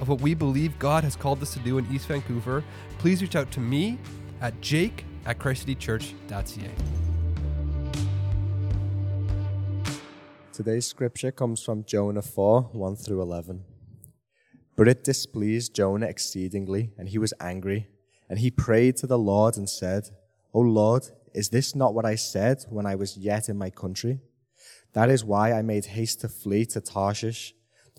of what we believe God has called us to do in East Vancouver, please reach out to me at jake at christcitychurch.ca. Today's scripture comes from Jonah 4 1 through 11. But it displeased Jonah exceedingly, and he was angry. And he prayed to the Lord and said, O Lord, is this not what I said when I was yet in my country? That is why I made haste to flee to Tarshish,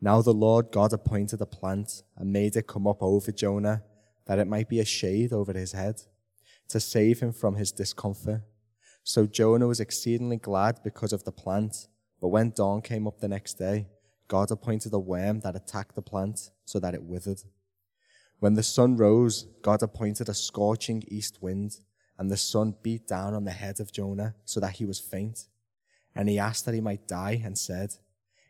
Now the Lord God appointed a plant and made it come up over Jonah that it might be a shade over his head to save him from his discomfort. So Jonah was exceedingly glad because of the plant. But when dawn came up the next day, God appointed a worm that attacked the plant so that it withered. When the sun rose, God appointed a scorching east wind, and the sun beat down on the head of Jonah so that he was faint. And he asked that he might die and said,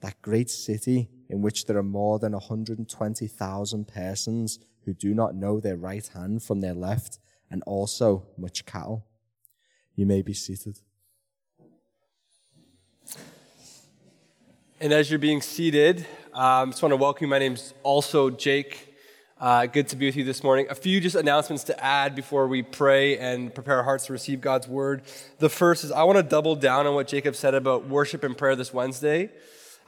that great city in which there are more than 120,000 persons who do not know their right hand from their left, and also much cattle? You may be seated. And as you're being seated, I um, just want to welcome you. My name's also Jake. Uh, good to be with you this morning. A few just announcements to add before we pray and prepare our hearts to receive God's word. The first is I want to double down on what Jacob said about worship and prayer this Wednesday.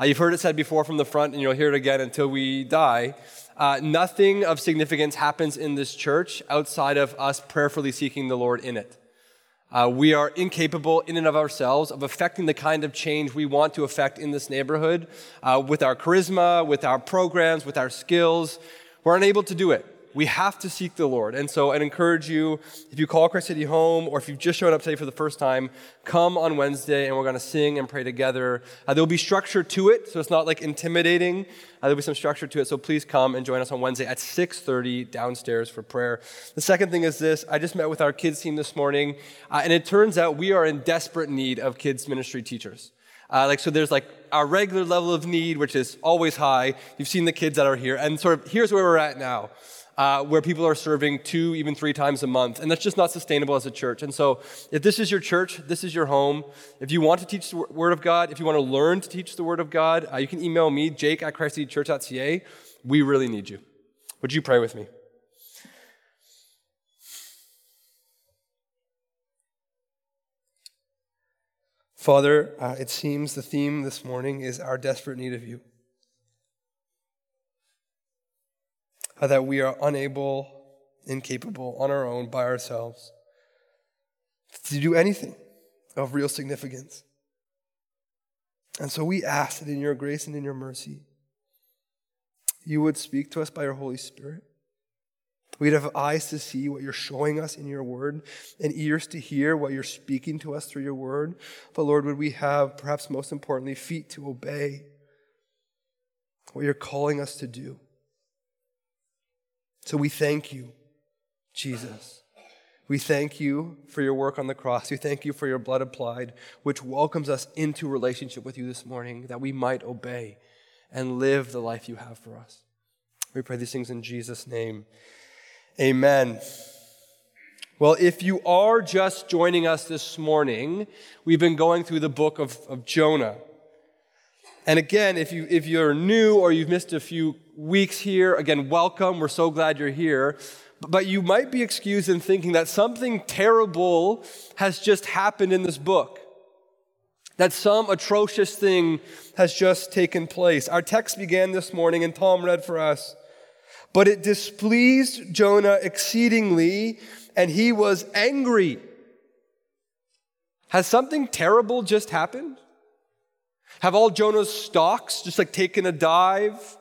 Uh, you've heard it said before from the front, and you'll hear it again until we die. Uh, nothing of significance happens in this church outside of us prayerfully seeking the Lord in it. Uh, we are incapable in and of ourselves of affecting the kind of change we want to affect in this neighborhood uh, with our charisma, with our programs, with our skills. We're unable to do it. We have to seek the Lord. And so I'd encourage you, if you call Christ City home or if you've just shown up today for the first time, come on Wednesday and we're going to sing and pray together. Uh, there'll be structure to it, so it's not like intimidating. Uh, there'll be some structure to it, so please come and join us on Wednesday at 6.30 downstairs for prayer. The second thing is this. I just met with our kids team this morning, uh, and it turns out we are in desperate need of kids ministry teachers. Uh, like so there's like our regular level of need which is always high you've seen the kids that are here and sort of here's where we're at now uh, where people are serving two, even three times a month. And that's just not sustainable as a church. And so, if this is your church, this is your home. If you want to teach the Word of God, if you want to learn to teach the Word of God, uh, you can email me, jake at christcitychurch.ca. We really need you. Would you pray with me? Father, uh, it seems the theme this morning is our desperate need of you. Uh, that we are unable, incapable on our own by ourselves to do anything of real significance. And so we ask that in your grace and in your mercy, you would speak to us by your Holy Spirit. We'd have eyes to see what you're showing us in your word and ears to hear what you're speaking to us through your word. But Lord, would we have, perhaps most importantly, feet to obey what you're calling us to do? So we thank you, Jesus. We thank you for your work on the cross. We thank you for your blood applied, which welcomes us into relationship with you this morning, that we might obey and live the life you have for us. We pray these things in Jesus' name. Amen. Well, if you are just joining us this morning, we've been going through the book of, of Jonah. And again, if, you, if you're new or you've missed a few weeks here, again, welcome. We're so glad you're here. But you might be excused in thinking that something terrible has just happened in this book, that some atrocious thing has just taken place. Our text began this morning, and Tom read for us. But it displeased Jonah exceedingly and he was angry. Has something terrible just happened? Have all Jonah's stocks just like taken a dive?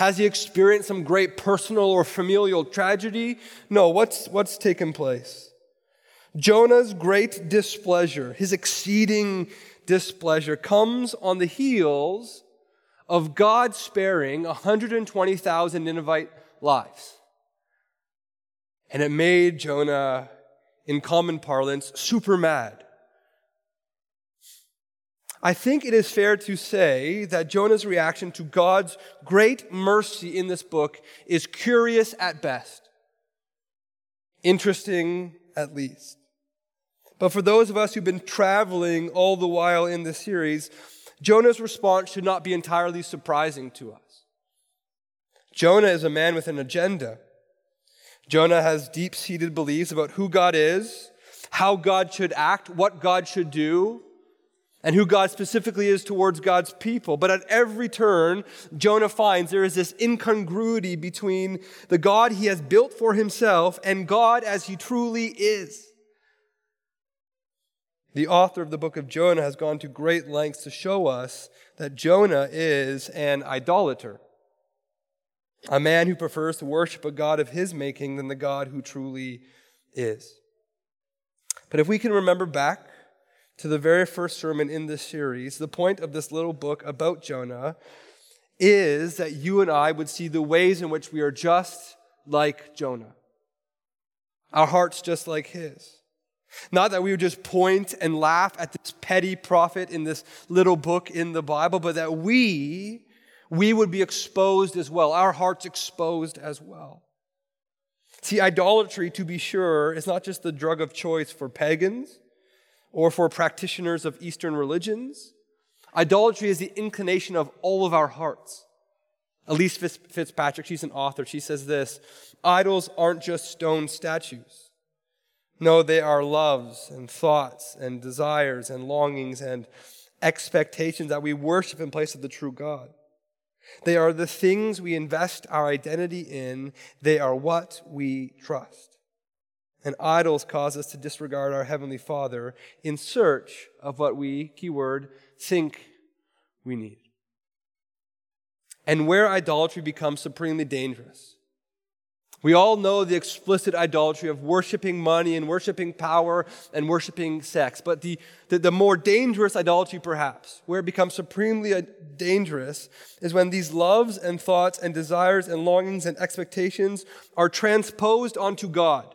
Has he experienced some great personal or familial tragedy? No, what's, what's taken place? Jonah's great displeasure, his exceeding displeasure, comes on the heels of God sparing 120,000 Ninevite lives. And it made Jonah, in common parlance, super mad. I think it is fair to say that Jonah's reaction to God's great mercy in this book is curious at best, interesting at least. But for those of us who've been traveling all the while in this series, Jonah's response should not be entirely surprising to us. Jonah is a man with an agenda. Jonah has deep seated beliefs about who God is, how God should act, what God should do, and who God specifically is towards God's people. But at every turn, Jonah finds there is this incongruity between the God he has built for himself and God as he truly is. The author of the book of Jonah has gone to great lengths to show us that Jonah is an idolater a man who prefers to worship a God of his making than the God who truly is. But if we can remember back to the very first sermon in this series, the point of this little book about Jonah is that you and I would see the ways in which we are just like Jonah. Our hearts just like his. Not that we would just point and laugh at this petty prophet in this little book in the Bible, but that we we would be exposed as well, our hearts exposed as well. See, idolatry, to be sure, is not just the drug of choice for pagans or for practitioners of Eastern religions. Idolatry is the inclination of all of our hearts. Elyse Fitzpatrick, she's an author, she says this Idols aren't just stone statues. No, they are loves and thoughts and desires and longings and expectations that we worship in place of the true God. They are the things we invest our identity in. They are what we trust. And idols cause us to disregard our Heavenly Father in search of what we, keyword, think we need. And where idolatry becomes supremely dangerous we all know the explicit idolatry of worshiping money and worshiping power and worshiping sex. But the, the, the, more dangerous idolatry, perhaps, where it becomes supremely uh, dangerous, is when these loves and thoughts and desires and longings and expectations are transposed onto God.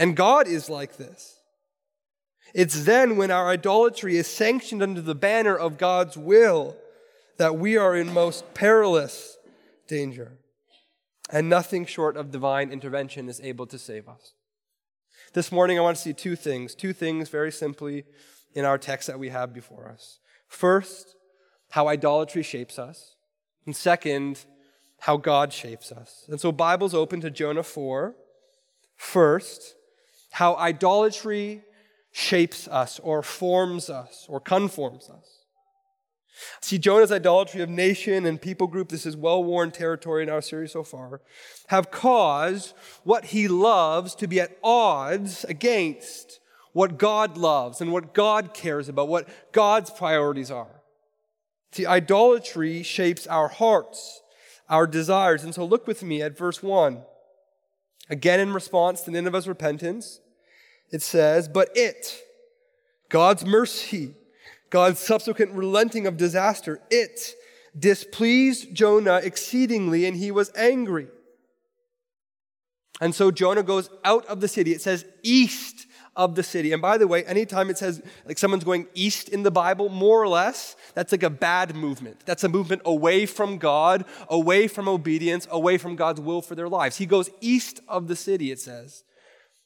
And God is like this. It's then when our idolatry is sanctioned under the banner of God's will that we are in most perilous danger and nothing short of divine intervention is able to save us. This morning, I want to see two things, two things very simply in our text that we have before us. First, how idolatry shapes us, and second, how God shapes us. And so, Bible's open to Jonah 4. First, how idolatry shapes us, or forms us, or conforms us. See, Jonah's idolatry of nation and people group, this is well worn territory in our series so far, have caused what he loves to be at odds against what God loves and what God cares about, what God's priorities are. See, idolatry shapes our hearts, our desires. And so look with me at verse 1. Again, in response to Nineveh's repentance, it says, But it, God's mercy, God's subsequent relenting of disaster, it displeased Jonah exceedingly, and he was angry. And so Jonah goes out of the city. It says east of the city. And by the way, anytime it says like someone's going east in the Bible, more or less, that's like a bad movement. That's a movement away from God, away from obedience, away from God's will for their lives. He goes east of the city, it says.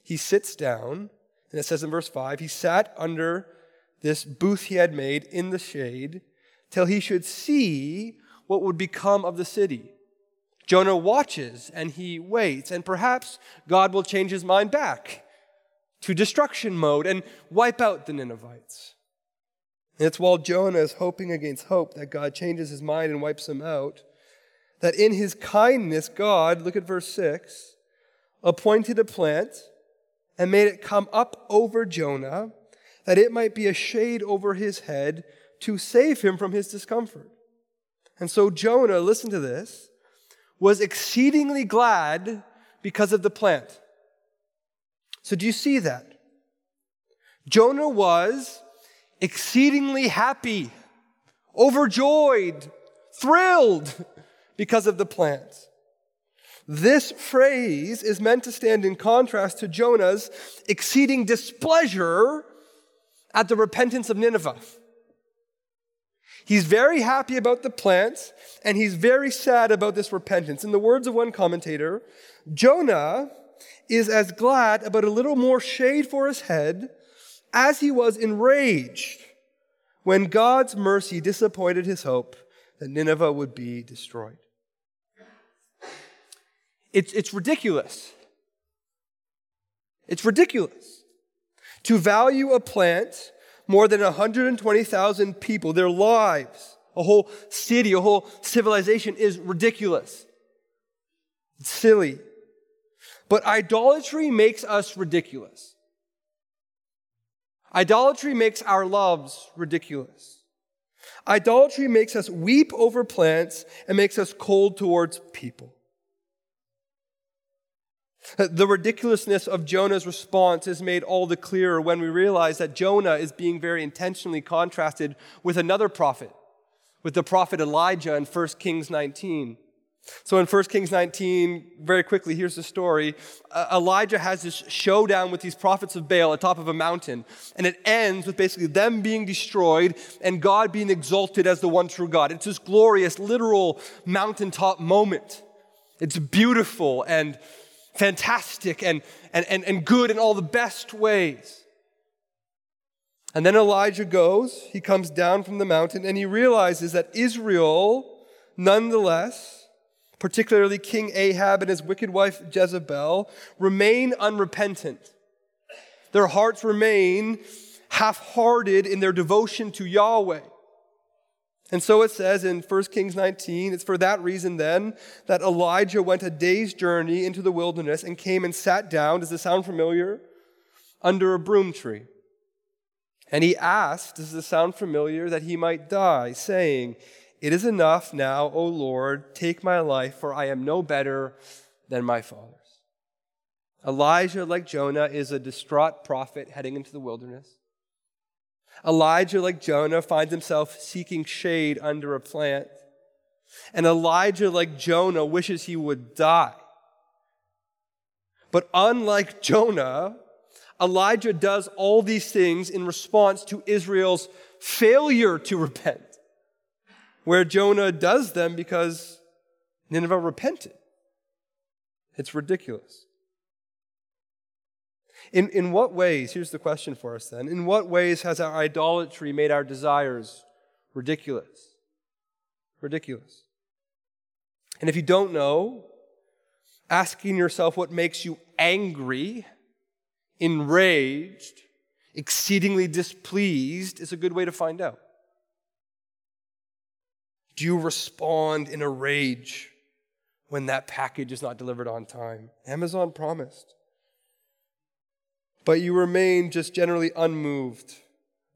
he sits down, and it says in verse 5 he sat under this booth he had made in the shade till he should see what would become of the city. Jonah watches and he waits, and perhaps God will change his mind back to destruction mode and wipe out the Ninevites. And it's while Jonah is hoping against hope that God changes his mind and wipes them out, that in his kindness, God, look at verse 6, appointed a plant and made it come up over Jonah, that it might be a shade over his head to save him from his discomfort. And so Jonah, listen to this, was exceedingly glad because of the plant. So do you see that? Jonah was exceedingly happy, overjoyed, thrilled because of the plants. This phrase is meant to stand in contrast to Jonah's exceeding displeasure at the repentance of Nineveh. He's very happy about the plants, and he's very sad about this repentance. In the words of one commentator, Jonah is as glad about a little more shade for his head as he was enraged when God's mercy disappointed his hope that Nineveh would be destroyed. It's, it's ridiculous. It's ridiculous to value a plant more than 120,000 people, their lives, a whole city, a whole civilization is ridiculous. It's silly. But idolatry makes us ridiculous. Idolatry makes our loves ridiculous. Idolatry makes us weep over plants and makes us cold towards people. The ridiculousness of Jonah's response is made all the clearer when we realize that Jonah is being very intentionally contrasted with another prophet, with the prophet Elijah in 1 Kings 19. So in 1 Kings 19, very quickly, here's the story. Uh, Elijah has this showdown with these prophets of Baal atop of a mountain, and it ends with basically them being destroyed and God being exalted as the one true God. It's this glorious, literal mountaintop moment. It's beautiful and fantastic and, and, and, and good in all the best ways. And then Elijah goes, he comes down from the mountain, and he realizes that Israel, nonetheless, particularly King Ahab and his wicked wife Jezebel, remain unrepentant. Their hearts remain half hearted in their devotion to Yahweh. And so it says in 1 Kings 19, it's for that reason then that Elijah went a day's journey into the wilderness and came and sat down, does this sound familiar? Under a broom tree. And he asked, does this sound familiar, that he might die, saying, It is enough now, O Lord, take my life, for I am no better than my fathers. Elijah, like Jonah, is a distraught prophet heading into the wilderness. Elijah, like Jonah, finds himself seeking shade under a plant. And Elijah, like Jonah, wishes he would die. But unlike Jonah, Elijah does all these things in response to Israel's failure to repent, where Jonah does them because Nineveh repented. It's ridiculous. In, in what ways, here's the question for us then, in what ways has our idolatry made our desires ridiculous? Ridiculous. And if you don't know, asking yourself what makes you angry, enraged, exceedingly displeased is a good way to find out. Do you respond in a rage when that package is not delivered on time? Amazon promised but you remain just generally unmoved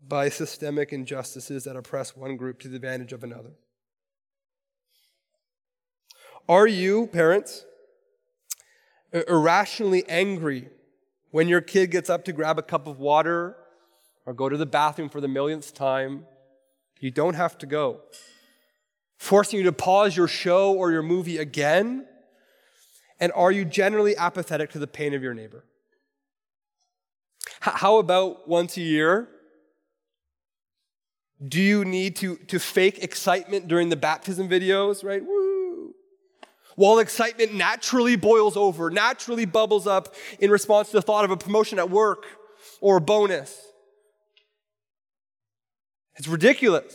by systemic injustices that oppress one group to the advantage of another. Are you, parents, irrationally angry when your kid gets up to grab a cup of water or go to the bathroom for the millionth time? You don't have to go. Forcing you to pause your show or your movie again? And are you generally apathetic to the pain of your neighbor? How about once a year? Do you need to, to fake excitement during the baptism videos, right? Woo! while excitement naturally boils over, naturally bubbles up in response to the thought of a promotion at work or a bonus. It's ridiculous.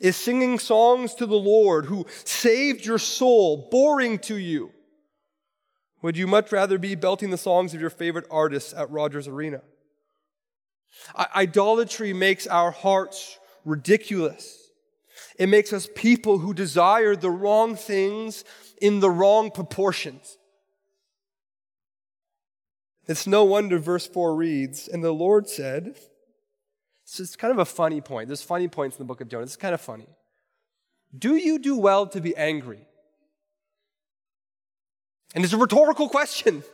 Is singing songs to the Lord who saved your soul boring to you? Would you much rather be belting the songs of your favorite artists at Rogers Arena? I- idolatry makes our hearts ridiculous. It makes us people who desire the wrong things in the wrong proportions. It's no wonder verse 4 reads, And the Lord said, so it's kind of a funny point. There's funny points in the book of Jonah. It's kind of funny. Do you do well to be angry? And it's a rhetorical question.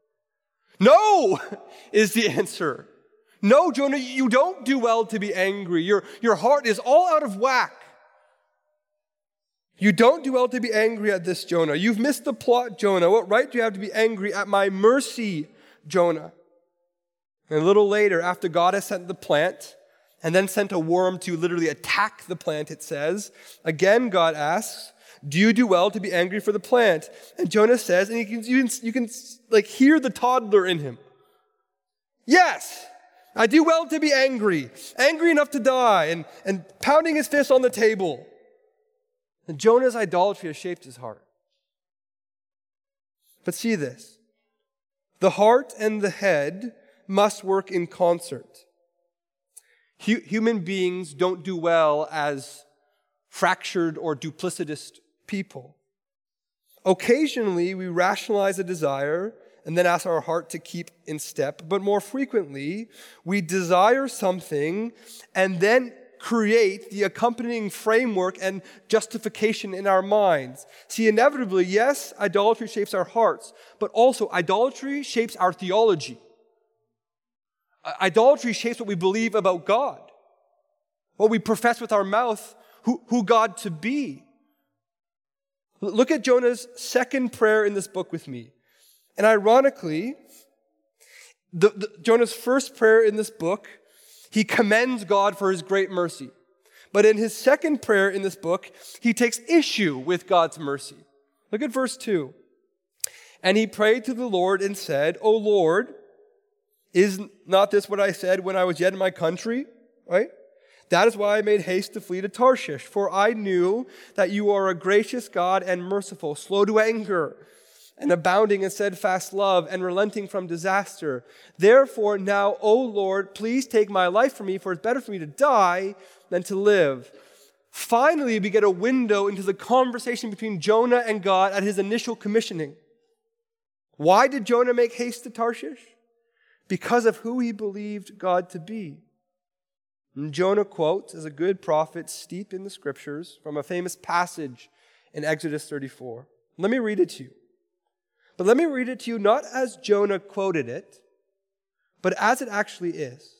no, is the answer. No, Jonah, you don't do well to be angry. Your, your heart is all out of whack. You don't do well to be angry at this, Jonah. You've missed the plot, Jonah. What right do you have to be angry at my mercy, Jonah? And a little later, after God has sent the plant and then sent a worm to literally attack the plant, it says, again, God asks, Do you do well to be angry for the plant? And Jonah says, and you can, you can, you can like hear the toddler in him. Yes, I do well to be angry, angry enough to die, and, and pounding his fist on the table. And Jonah's idolatry has shaped his heart. But see this the heart and the head must work in concert. Human beings don't do well as fractured or duplicitous people. Occasionally, we rationalize a desire and then ask our heart to keep in step, but more frequently, we desire something and then create the accompanying framework and justification in our minds. See, inevitably, yes, idolatry shapes our hearts, but also idolatry shapes our theology. Idolatry shapes what we believe about God, what we profess with our mouth, who, who God to be. Look at Jonah's second prayer in this book with me. And ironically, the, the, Jonah's first prayer in this book, he commends God for his great mercy. But in his second prayer in this book, he takes issue with God's mercy. Look at verse 2. And he prayed to the Lord and said, O Lord, is not this what I said when I was yet in my country? Right? That is why I made haste to flee to Tarshish, for I knew that you are a gracious God and merciful, slow to anger, and abounding in steadfast love, and relenting from disaster. Therefore, now, O Lord, please take my life from me, for it's better for me to die than to live. Finally, we get a window into the conversation between Jonah and God at his initial commissioning. Why did Jonah make haste to Tarshish? Because of who he believed God to be. And Jonah quotes as a good prophet steeped in the scriptures from a famous passage in Exodus 34. Let me read it to you. But let me read it to you not as Jonah quoted it, but as it actually is.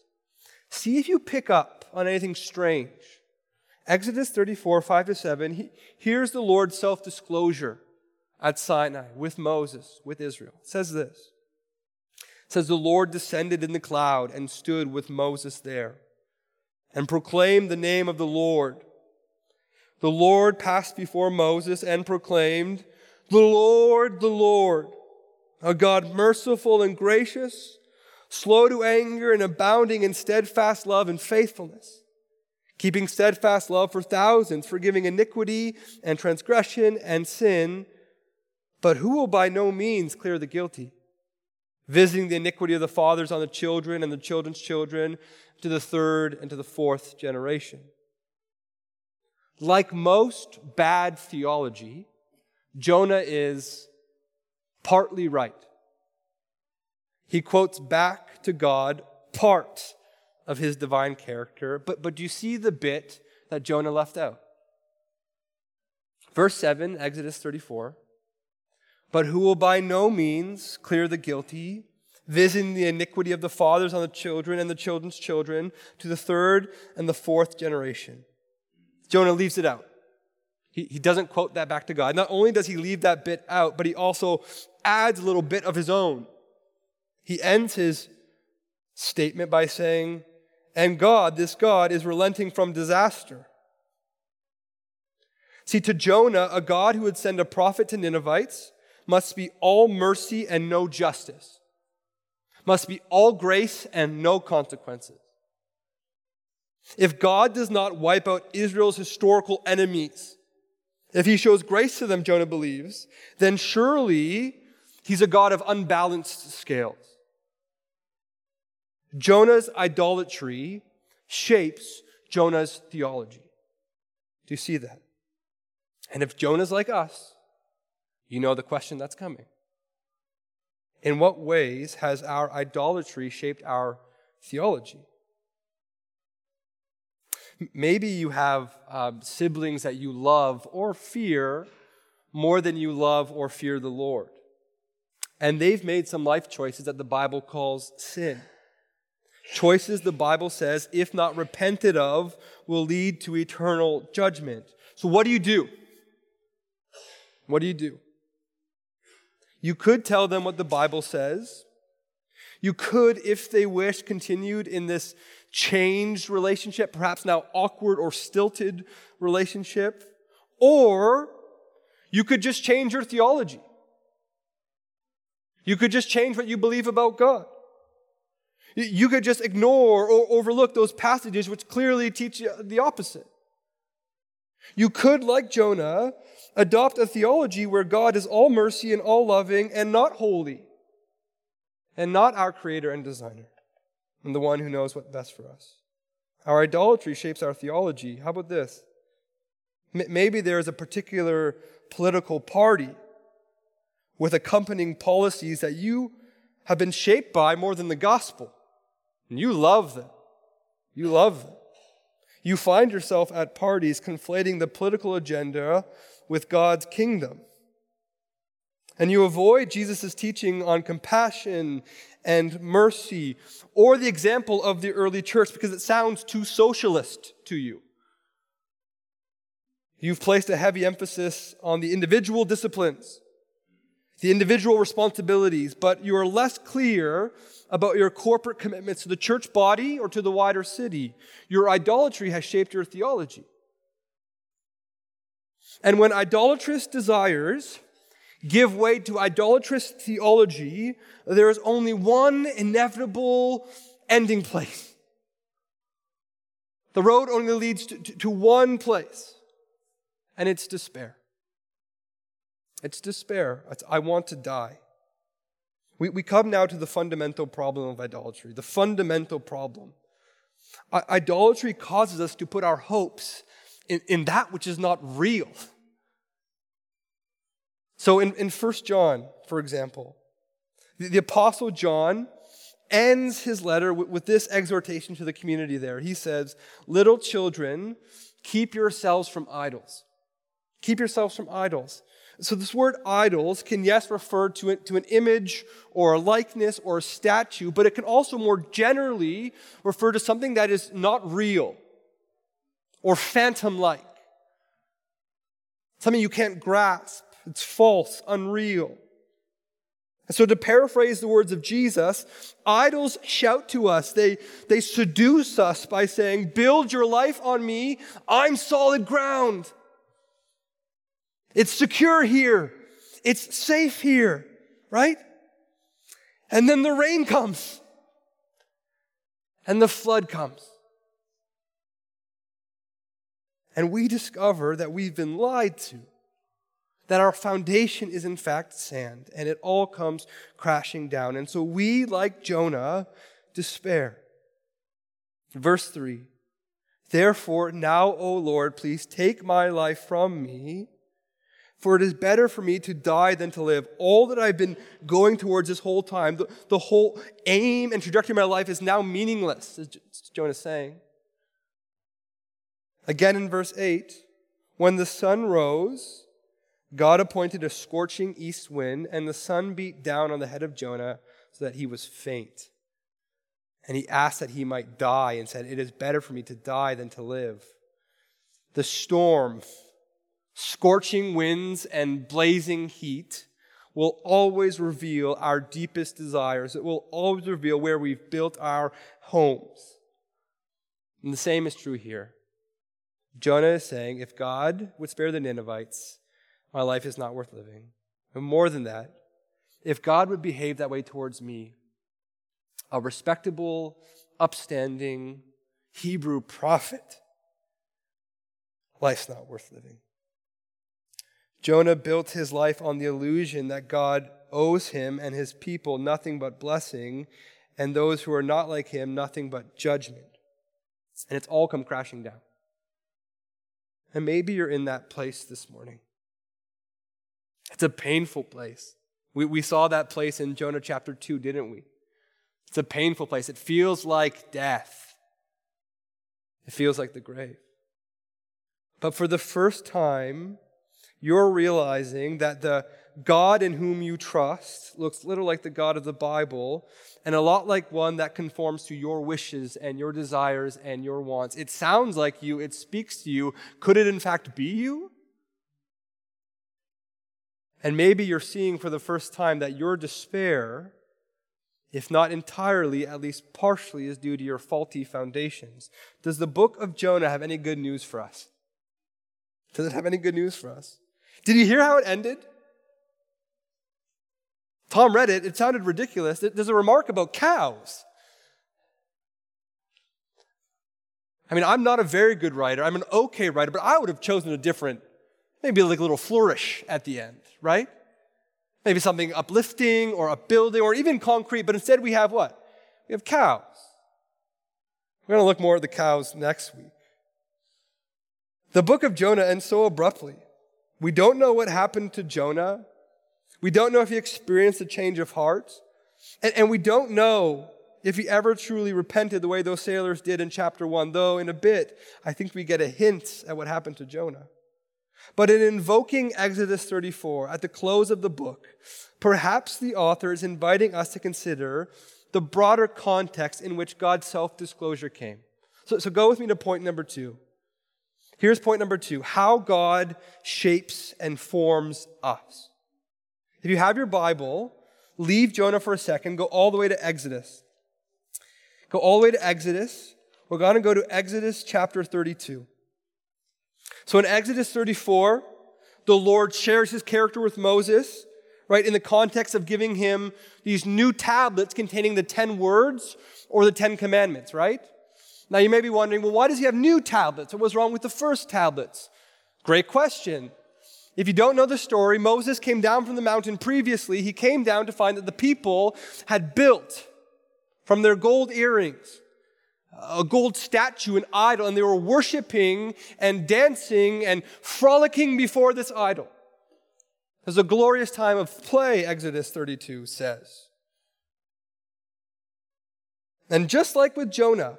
See if you pick up on anything strange. Exodus 34, 5 to 7, he, here's the Lord's self disclosure at Sinai with Moses, with Israel. It says this says the Lord descended in the cloud and stood with Moses there and proclaimed the name of the Lord. The Lord passed before Moses and proclaimed, The Lord, the Lord, a God merciful and gracious, slow to anger and abounding in steadfast love and faithfulness, keeping steadfast love for thousands, forgiving iniquity and transgression and sin, but who will by no means clear the guilty visiting the iniquity of the fathers on the children and the children's children to the third and to the fourth generation. Like most bad theology, Jonah is partly right. He quotes back to God part of his divine character, but, but do you see the bit that Jonah left out? Verse 7, Exodus 34 but who will by no means clear the guilty, visiting the iniquity of the fathers on the children and the children's children to the third and the fourth generation. Jonah leaves it out. He, he doesn't quote that back to God. Not only does he leave that bit out, but he also adds a little bit of his own. He ends his statement by saying, And God, this God, is relenting from disaster See, to Jonah, a God who would send a prophet to Ninevites must be all mercy and no justice, must be all grace and no consequences. If God does not wipe out Israel's historical enemies, if he shows grace to them, Jonah believes, then surely he's a God of unbalanced scales. Jonah's idolatry shapes Jonah's theology. Do you see that? And if Jonah's like us, you know the question that's coming. In what ways has our idolatry shaped our theology? Maybe you have um, siblings that you love or fear more than you love or fear the Lord. And they've made some life choices that the Bible calls sin. Choices the Bible says, if not repented of, will lead to eternal judgment. So, what do you do? What do you do? You could tell them what the Bible says. You could, if they wish, continued in this changed relationship, perhaps now awkward or stilted relationship. Or you could just change your theology. You could just change what you believe about God. You could just ignore or overlook those passages which clearly teach the opposite. You could, like Jonah, adopt a theology where God is all mercy and all loving and not holy, and not our creator and designer, and the one who knows what's best for us. Our idolatry shapes our theology. How about this? Maybe there is a particular political party with accompanying policies that you have been shaped by more than the gospel. And you love them. You love them. You find yourself at parties conflating the political agenda with God's kingdom. And you avoid Jesus' teaching on compassion and mercy or the example of the early church because it sounds too socialist to you. You've placed a heavy emphasis on the individual disciplines, the individual responsibilities, but you are less clear about your corporate commitments to the church body or to the wider city. Your idolatry has shaped your theology. And when idolatrous desires give way to idolatrous theology, there is only one inevitable ending place. The road only leads to, to, to one place, and it's despair. It's despair. It's, I want to die. We, we come now to the fundamental problem of idolatry, the fundamental problem. I, idolatry causes us to put our hopes in, in that which is not real. So in, in 1 John, for example, the, the Apostle John ends his letter with, with this exhortation to the community there. He says, Little children, keep yourselves from idols. Keep yourselves from idols. So, this word idols can, yes, refer to, it, to an image or a likeness or a statue, but it can also more generally refer to something that is not real or phantom like, something you can't grasp. It's false, unreal. And so, to paraphrase the words of Jesus, idols shout to us. They, they seduce us by saying, Build your life on me. I'm solid ground. It's secure here. It's safe here, right? And then the rain comes. And the flood comes. And we discover that we've been lied to, that our foundation is in fact sand, and it all comes crashing down. And so we, like Jonah, despair. Verse 3 Therefore, now, O Lord, please take my life from me for it is better for me to die than to live. All that I've been going towards this whole time, the, the whole aim and trajectory of my life is now meaningless, as Jonah is saying. Again in verse 8, when the sun rose, God appointed a scorching east wind, and the sun beat down on the head of Jonah so that he was faint. And he asked that he might die and said, It is better for me to die than to live. The storm scorching winds and blazing heat will always reveal our deepest desires. It will always reveal where we've built our homes. And the same is true here. Jonah is saying, if God would spare the Ninevites, my life is not worth living. And more than that, if God would behave that way towards me, a respectable, upstanding Hebrew prophet, life's not worth living. Jonah built his life on the illusion that God owes him and his people nothing but blessing, and those who are not like him nothing but judgment. And it's all come crashing down. And maybe you're in that place this morning. It's a painful place. We, we saw that place in Jonah chapter 2, didn't we? It's a painful place. It feels like death, it feels like the grave. But for the first time, you're realizing that the God in whom you trust looks little like the God of the Bible and a lot like one that conforms to your wishes and your desires and your wants. It sounds like you, it speaks to you. Could it in fact be you? And maybe you're seeing for the first time that your despair, if not entirely, at least partially, is due to your faulty foundations. Does the book of Jonah have any good news for us? Does it have any good news for us? Did you hear how it ended? Tom read it, it sounded ridiculous. There's a remark about cows. I mean, I'm not a very good writer. I'm an okay writer, but I would have chosen a different, maybe like a little flourish at the end, right? Maybe something uplifting or upbuilding or even concrete, but instead we have what? We have cows. We're going to look more at the cows next week. The book of Jonah ends so abruptly. We don't know what happened to Jonah. We don't know if he experienced a change of heart. And, and, we don't know if he ever truly repented the way those sailors did in chapter 1, though in a bit, I think we get a hint at what happened to Jonah. But in invoking Exodus 34 at the close of the book, perhaps the author is inviting us to consider the broader context in which God's self disclosure came. So, so go with me to point number two. Here's point number two how God shapes and forms us. If you have your Bible, leave Jonah for a second, go all the way to Exodus. Go all the way to Exodus. We're going to go to Exodus chapter 32. So in Exodus 34, the Lord shares his character with Moses, right, in the context of giving him these new tablets containing the 10 words or the 10 commandments, right? Now you may be wondering, well, why does he have new tablets? What was wrong with the first tablets? Great question. If you don't know the story, Moses came down from the mountain previously. He came down to find that the people had built from their gold earrings a gold statue, an idol, and they were worshiping and dancing and frolicking before this idol. It was a glorious time of play, Exodus 32 says. And just like with Jonah,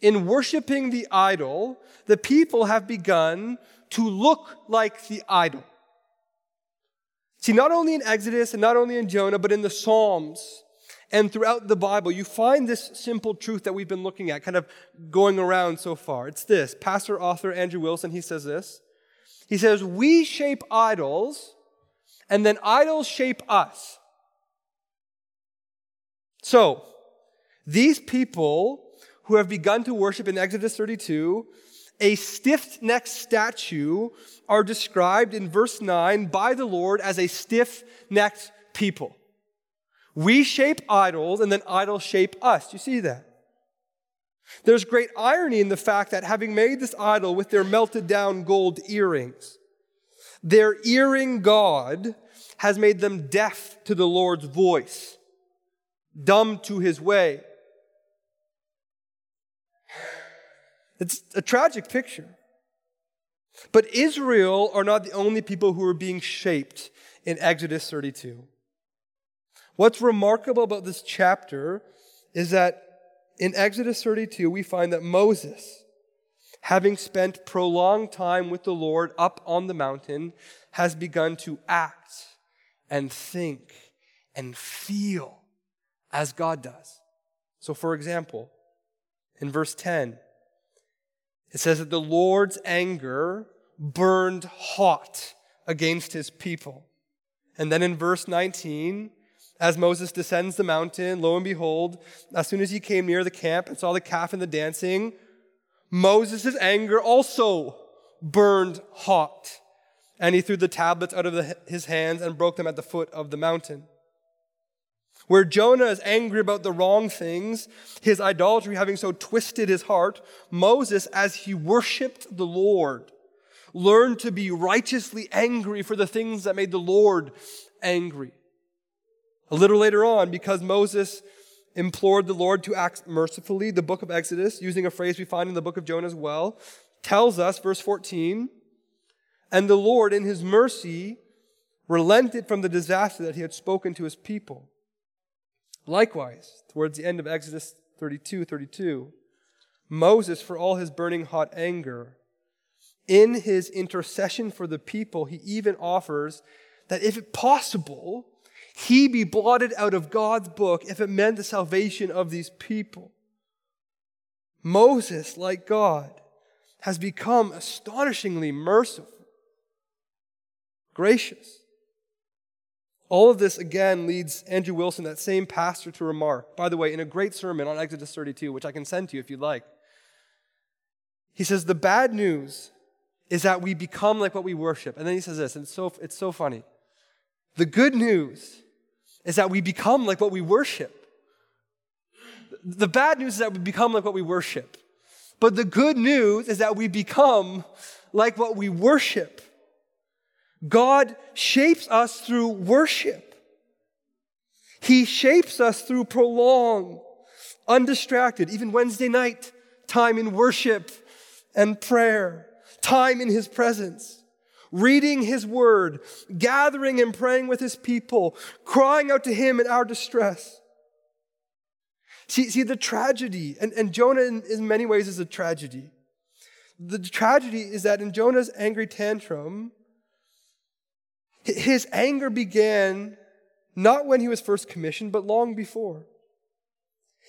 in worshiping the idol, the people have begun to look like the idol. See, not only in Exodus and not only in Jonah, but in the Psalms and throughout the Bible, you find this simple truth that we've been looking at, kind of going around so far. It's this Pastor author Andrew Wilson, he says this. He says, We shape idols, and then idols shape us. So, these people who have begun to worship in Exodus 32 a stiff necked statue are described in verse 9 by the Lord as a stiff necked people. We shape idols and then idols shape us. You see that? There's great irony in the fact that having made this idol with their melted down gold earrings, their earring God has made them deaf to the Lord's voice, dumb to his way. It's a tragic picture. But Israel are not the only people who are being shaped in Exodus 32. What's remarkable about this chapter is that in Exodus 32, we find that Moses, having spent prolonged time with the Lord up on the mountain, has begun to act and think and feel as God does. So, for example, in verse 10, it says that the Lord's anger burned hot against his people. And then in verse 19, as Moses descends the mountain, lo and behold, as soon as he came near the camp and saw the calf and the dancing, Moses' anger also burned hot, and he threw the tablets out of the, his hands and broke them at the foot of the mountain. Where Jonah is angry about the wrong things, his idolatry having so twisted his heart, Moses, as he worshiped the Lord, learned to be righteously angry for the things that made the Lord angry. A little later on, because Moses implored the Lord to act mercifully, the book of Exodus, using a phrase we find in the book of Jonah as well, tells us, verse 14, and the Lord, in his mercy, relented from the disaster that he had spoken to his people. Likewise, towards the end of Exodus 32 32, Moses, for all his burning hot anger, in his intercession for the people, he even offers that if it possible, he be blotted out of God's book if it meant the salvation of these people. Moses, like God, has become astonishingly merciful, gracious. All of this again leads Andrew Wilson, that same pastor, to remark, by the way, in a great sermon on Exodus 32, which I can send to you if you'd like. He says, The bad news is that we become like what we worship. And then he says this, and it's so, it's so funny. The good news is that we become like what we worship. The bad news is that we become like what we worship. But the good news is that we become like what we worship. God shapes us through worship. He shapes us through prolonged, undistracted, even Wednesday night time in worship and prayer, time in His presence reading his word, gathering and praying with his people, crying out to him in our distress. See, see the tragedy, and, and Jonah in, in many ways is a tragedy. The tragedy is that in Jonah's angry tantrum, his anger began not when he was first commissioned, but long before.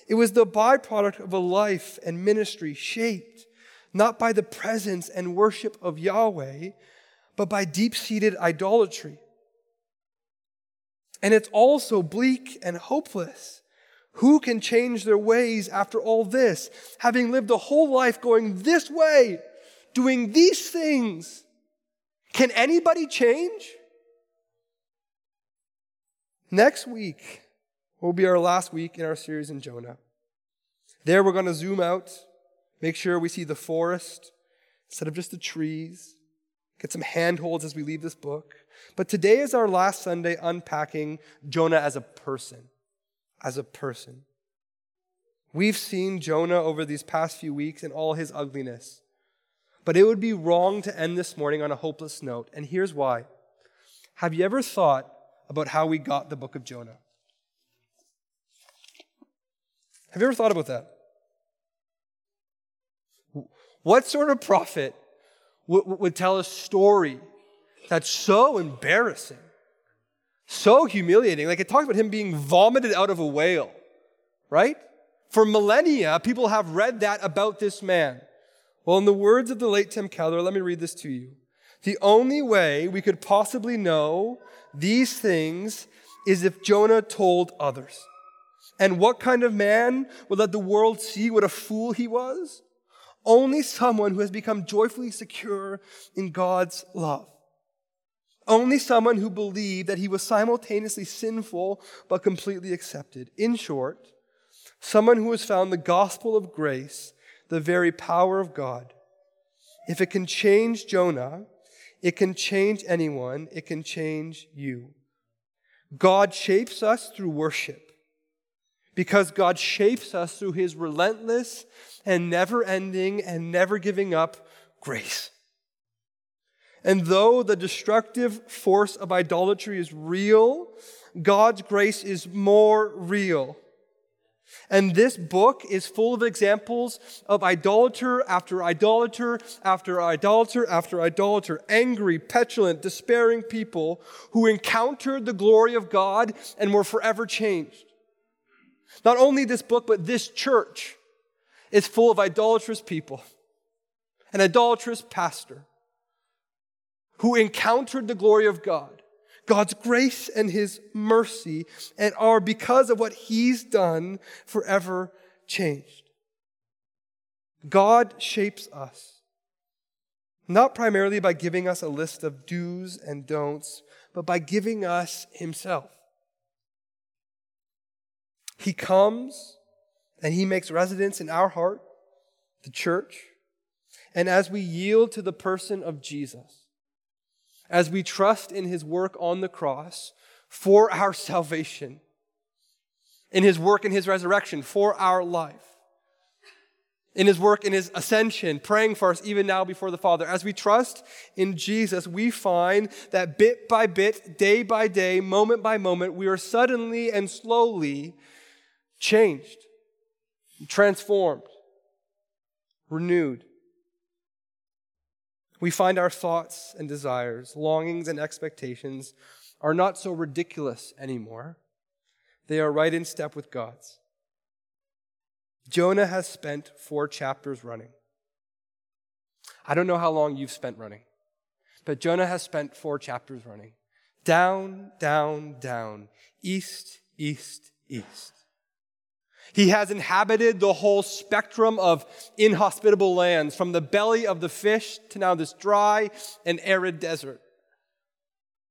It was the byproduct of a life and ministry shaped not by the presence and worship of Yahweh, but by deep seated idolatry. And it's also bleak and hopeless. Who can change their ways after all this? Having lived a whole life going this way, doing these things. Can anybody change? Next week will be our last week in our series in Jonah. There we're going to zoom out, make sure we see the forest instead of just the trees get some handholds as we leave this book. But today is our last Sunday unpacking Jonah as a person. As a person. We've seen Jonah over these past few weeks in all his ugliness. But it would be wrong to end this morning on a hopeless note, and here's why. Have you ever thought about how we got the book of Jonah? Have you ever thought about that? What sort of prophet would, tell a story that's so embarrassing, so humiliating. Like it talks about him being vomited out of a whale, right? For millennia, people have read that about this man. Well, in the words of the late Tim Keller, let me read this to you. The only way we could possibly know these things is if Jonah told others. And what kind of man would let the world see what a fool he was? Only someone who has become joyfully secure in God's love. Only someone who believed that he was simultaneously sinful but completely accepted. In short, someone who has found the gospel of grace, the very power of God. If it can change Jonah, it can change anyone, it can change you. God shapes us through worship because God shapes us through his relentless and never ending and never giving up grace. And though the destructive force of idolatry is real, God's grace is more real. And this book is full of examples of idolater after idolater after idolater after idolater, angry, petulant, despairing people who encountered the glory of God and were forever changed. Not only this book, but this church is full of idolatrous people, an idolatrous pastor who encountered the glory of God, God's grace and his mercy, and are, because of what he's done, forever changed. God shapes us, not primarily by giving us a list of do's and don'ts, but by giving us Himself. He comes and He makes residence in our heart, the church. And as we yield to the person of Jesus, as we trust in His work on the cross for our salvation, in His work in His resurrection for our life, in his work, in his ascension, praying for us even now before the Father. As we trust in Jesus, we find that bit by bit, day by day, moment by moment, we are suddenly and slowly changed, transformed, renewed. We find our thoughts and desires, longings and expectations are not so ridiculous anymore. They are right in step with God's. Jonah has spent four chapters running. I don't know how long you've spent running, but Jonah has spent four chapters running. Down, down, down, east, east, east. He has inhabited the whole spectrum of inhospitable lands, from the belly of the fish to now this dry and arid desert.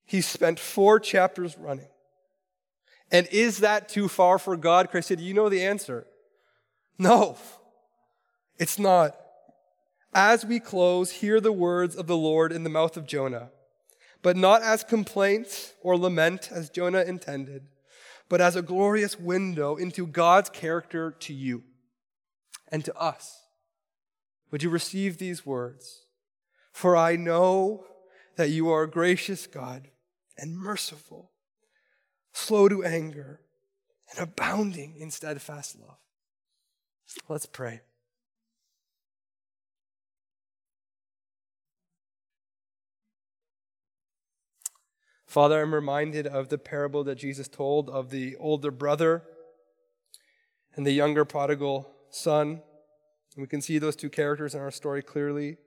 He spent four chapters running. And is that too far for God? Christ said, Do You know the answer. No, it's not. As we close, hear the words of the Lord in the mouth of Jonah, but not as complaint or lament as Jonah intended, but as a glorious window into God's character to you and to us. Would you receive these words? For I know that you are a gracious God and merciful, slow to anger, and abounding in steadfast love Let's pray. Father, I'm reminded of the parable that Jesus told of the older brother and the younger prodigal son. And We can see those two characters in our story clearly.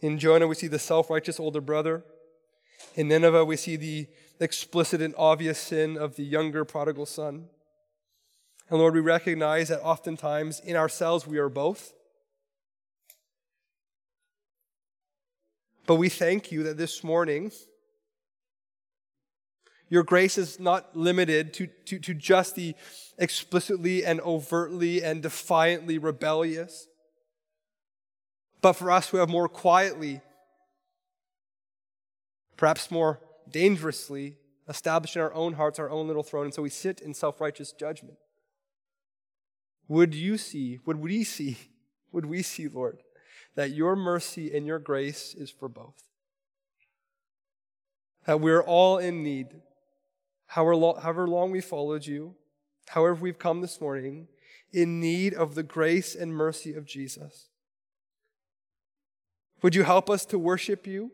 In Jonah, we see the self righteous older brother. In Nineveh, we see the explicit and obvious sin of the younger prodigal son. And Lord, we recognize that oftentimes in ourselves we are both. But we thank you that this morning, your grace is not limited to, to, to just the explicitly and overtly and defiantly rebellious, but for us who have more quietly, perhaps more dangerously, established in our own hearts our own little throne, and so we sit in self righteous judgment. Would you see, would we see, would we see, Lord, that your mercy and your grace is for both? That we're all in need, however long we followed you, however we've come this morning, in need of the grace and mercy of Jesus. Would you help us to worship you?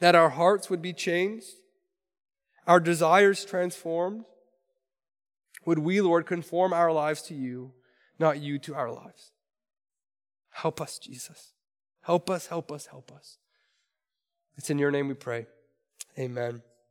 That our hearts would be changed, our desires transformed? Would we, Lord, conform our lives to you? not you to our lives. Help us, Jesus. Help us, help us, help us. It's in your name we pray. Amen.